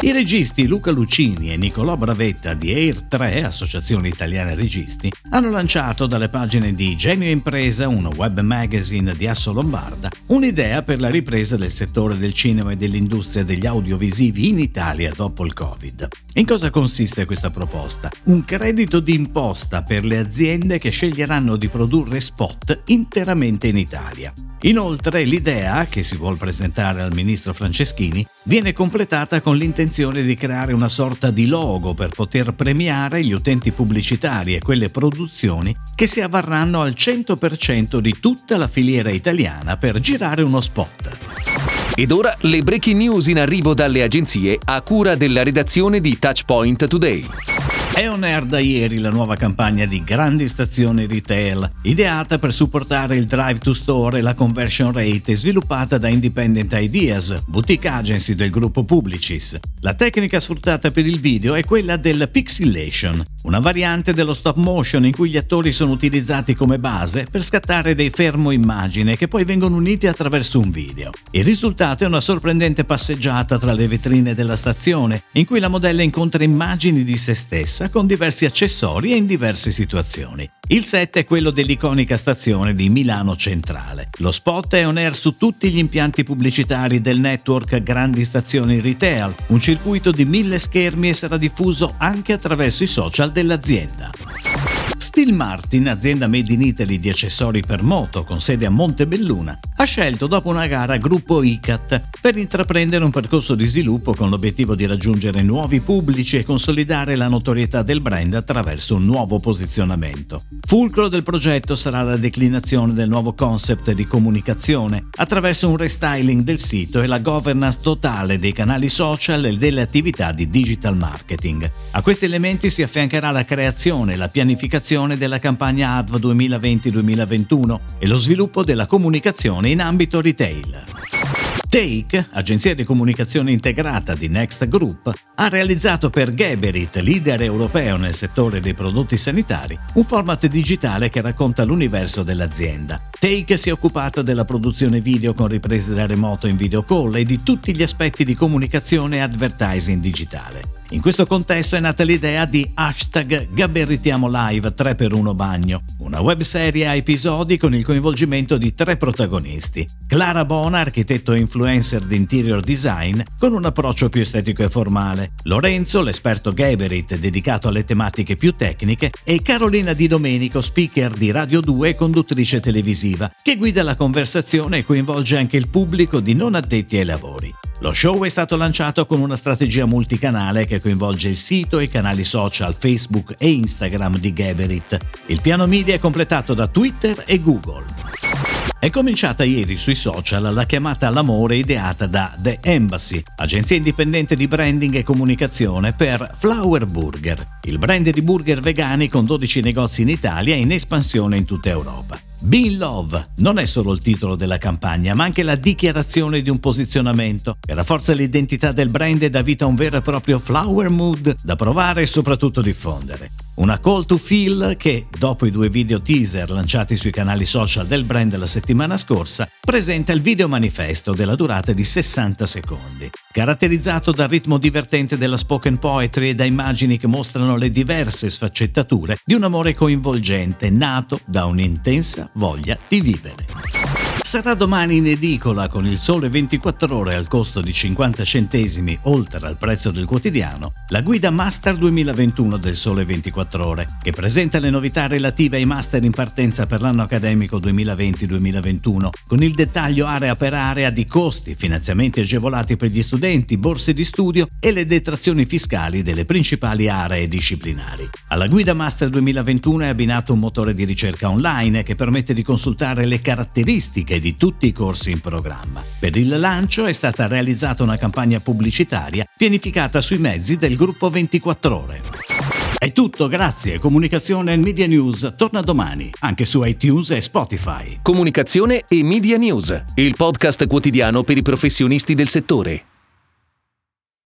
I registi Luca Lucini e Nicolò Bravetta di Air 3, Associazione Italiana Registi, hanno lanciato dalle pagine di Genio Impresa, un web magazine di Asso Lombarda, un'idea per la ripresa del settore del cinema e dell'industria degli audiovisivi in Italia dopo il Covid. In cosa consiste questa proposta? Un credito d'imposta per le aziende che sceglieranno di produrre spot interamente in Italia. Inoltre l'idea, che si vuole presentare al ministro Franceschini, viene completata con l'intenzione di creare una sorta di logo per poter premiare gli utenti pubblicitari e quelle produzioni che si avvarranno al 100% di tutta la filiera italiana per girare uno spot. Ed ora le breaking news in arrivo dalle agenzie a cura della redazione di Touchpoint Today. È on air da ieri la nuova campagna di grandi stazioni retail, ideata per supportare il drive to store e la conversion rate sviluppata da Independent Ideas, boutique agency del gruppo Publicis. La tecnica sfruttata per il video è quella del pixelation, una variante dello stop motion in cui gli attori sono utilizzati come base per scattare dei fermo immagine che poi vengono uniti attraverso un video. Il risultato è una sorprendente passeggiata tra le vetrine della stazione, in cui la modella incontra immagini di se stessa con diversi accessori e in diverse situazioni. Il set è quello dell'iconica stazione di Milano Centrale. Lo spot è on air su tutti gli impianti pubblicitari del network Grandi Stazioni Retail, un circuito di mille schermi e sarà diffuso anche attraverso i social dell'azienda. Steel Martin, azienda made in Italy di accessori per moto con sede a Montebelluna, ha scelto dopo una gara gruppo ICAT per intraprendere un percorso di sviluppo con l'obiettivo di raggiungere nuovi pubblici e consolidare la notorietà del brand attraverso un nuovo posizionamento. Fulcro del progetto sarà la declinazione del nuovo concept di comunicazione attraverso un restyling del sito e la governance totale dei canali social e delle attività di digital marketing. A questi elementi si affiancherà la creazione e la pianificazione della campagna ADV 2020-2021 e lo sviluppo della comunicazione in ambito retail. Take, agenzia di comunicazione integrata di Next Group, ha realizzato per Geberit, leader europeo nel settore dei prodotti sanitari, un format digitale che racconta l'universo dell'azienda. Take si è occupata della produzione video con riprese da remoto in video call e di tutti gli aspetti di comunicazione e advertising digitale. In questo contesto è nata l'idea di hashtag Gabberritiamo Live 3x1 Bagno, una webserie a episodi con il coinvolgimento di tre protagonisti. Clara Bona, architetto e influencer di interior design, con un approccio più estetico e formale. Lorenzo, l'esperto Gaberit dedicato alle tematiche più tecniche. E Carolina Di Domenico, speaker di Radio 2 e conduttrice televisiva, che guida la conversazione e coinvolge anche il pubblico di non addetti ai lavori. Lo show è stato lanciato con una strategia multicanale che coinvolge il sito e i canali social Facebook e Instagram di Gaberit. Il piano media è completato da Twitter e Google. È cominciata ieri sui social la chiamata all'amore ideata da The Embassy, agenzia indipendente di branding e comunicazione per Flower Burger, il brand di burger vegani con 12 negozi in Italia e in espansione in tutta Europa. Be in Love non è solo il titolo della campagna, ma anche la dichiarazione di un posizionamento che rafforza l'identità del brand e dà vita a un vero e proprio flower mood da provare e soprattutto diffondere. Una call to feel che, dopo i due video teaser lanciati sui canali social del brand la settimana scorsa, presenta il video manifesto della durata di 60 secondi. Caratterizzato dal ritmo divertente della spoken poetry e da immagini che mostrano le diverse sfaccettature di un amore coinvolgente nato da un'intensa voglia di vivere. Sarà domani in edicola con il sole 24 ore al costo di 50 centesimi oltre al prezzo del quotidiano, la guida Master 2021 del sole 24 ore, che presenta le novità relative ai master in partenza per l'anno accademico 2020-2021, con il dettaglio area per area di costi, finanziamenti agevolati per gli studenti, borse di studio e le detrazioni fiscali delle principali aree disciplinari. Alla guida Master 2021 è abbinato un motore di ricerca online che permette di consultare le caratteristiche di tutti i corsi in programma. Per il lancio è stata realizzata una campagna pubblicitaria pianificata sui mezzi del gruppo 24 ore. È tutto, grazie. Comunicazione e Media News torna domani, anche su iTunes e Spotify. Comunicazione e Media News, il podcast quotidiano per i professionisti del settore.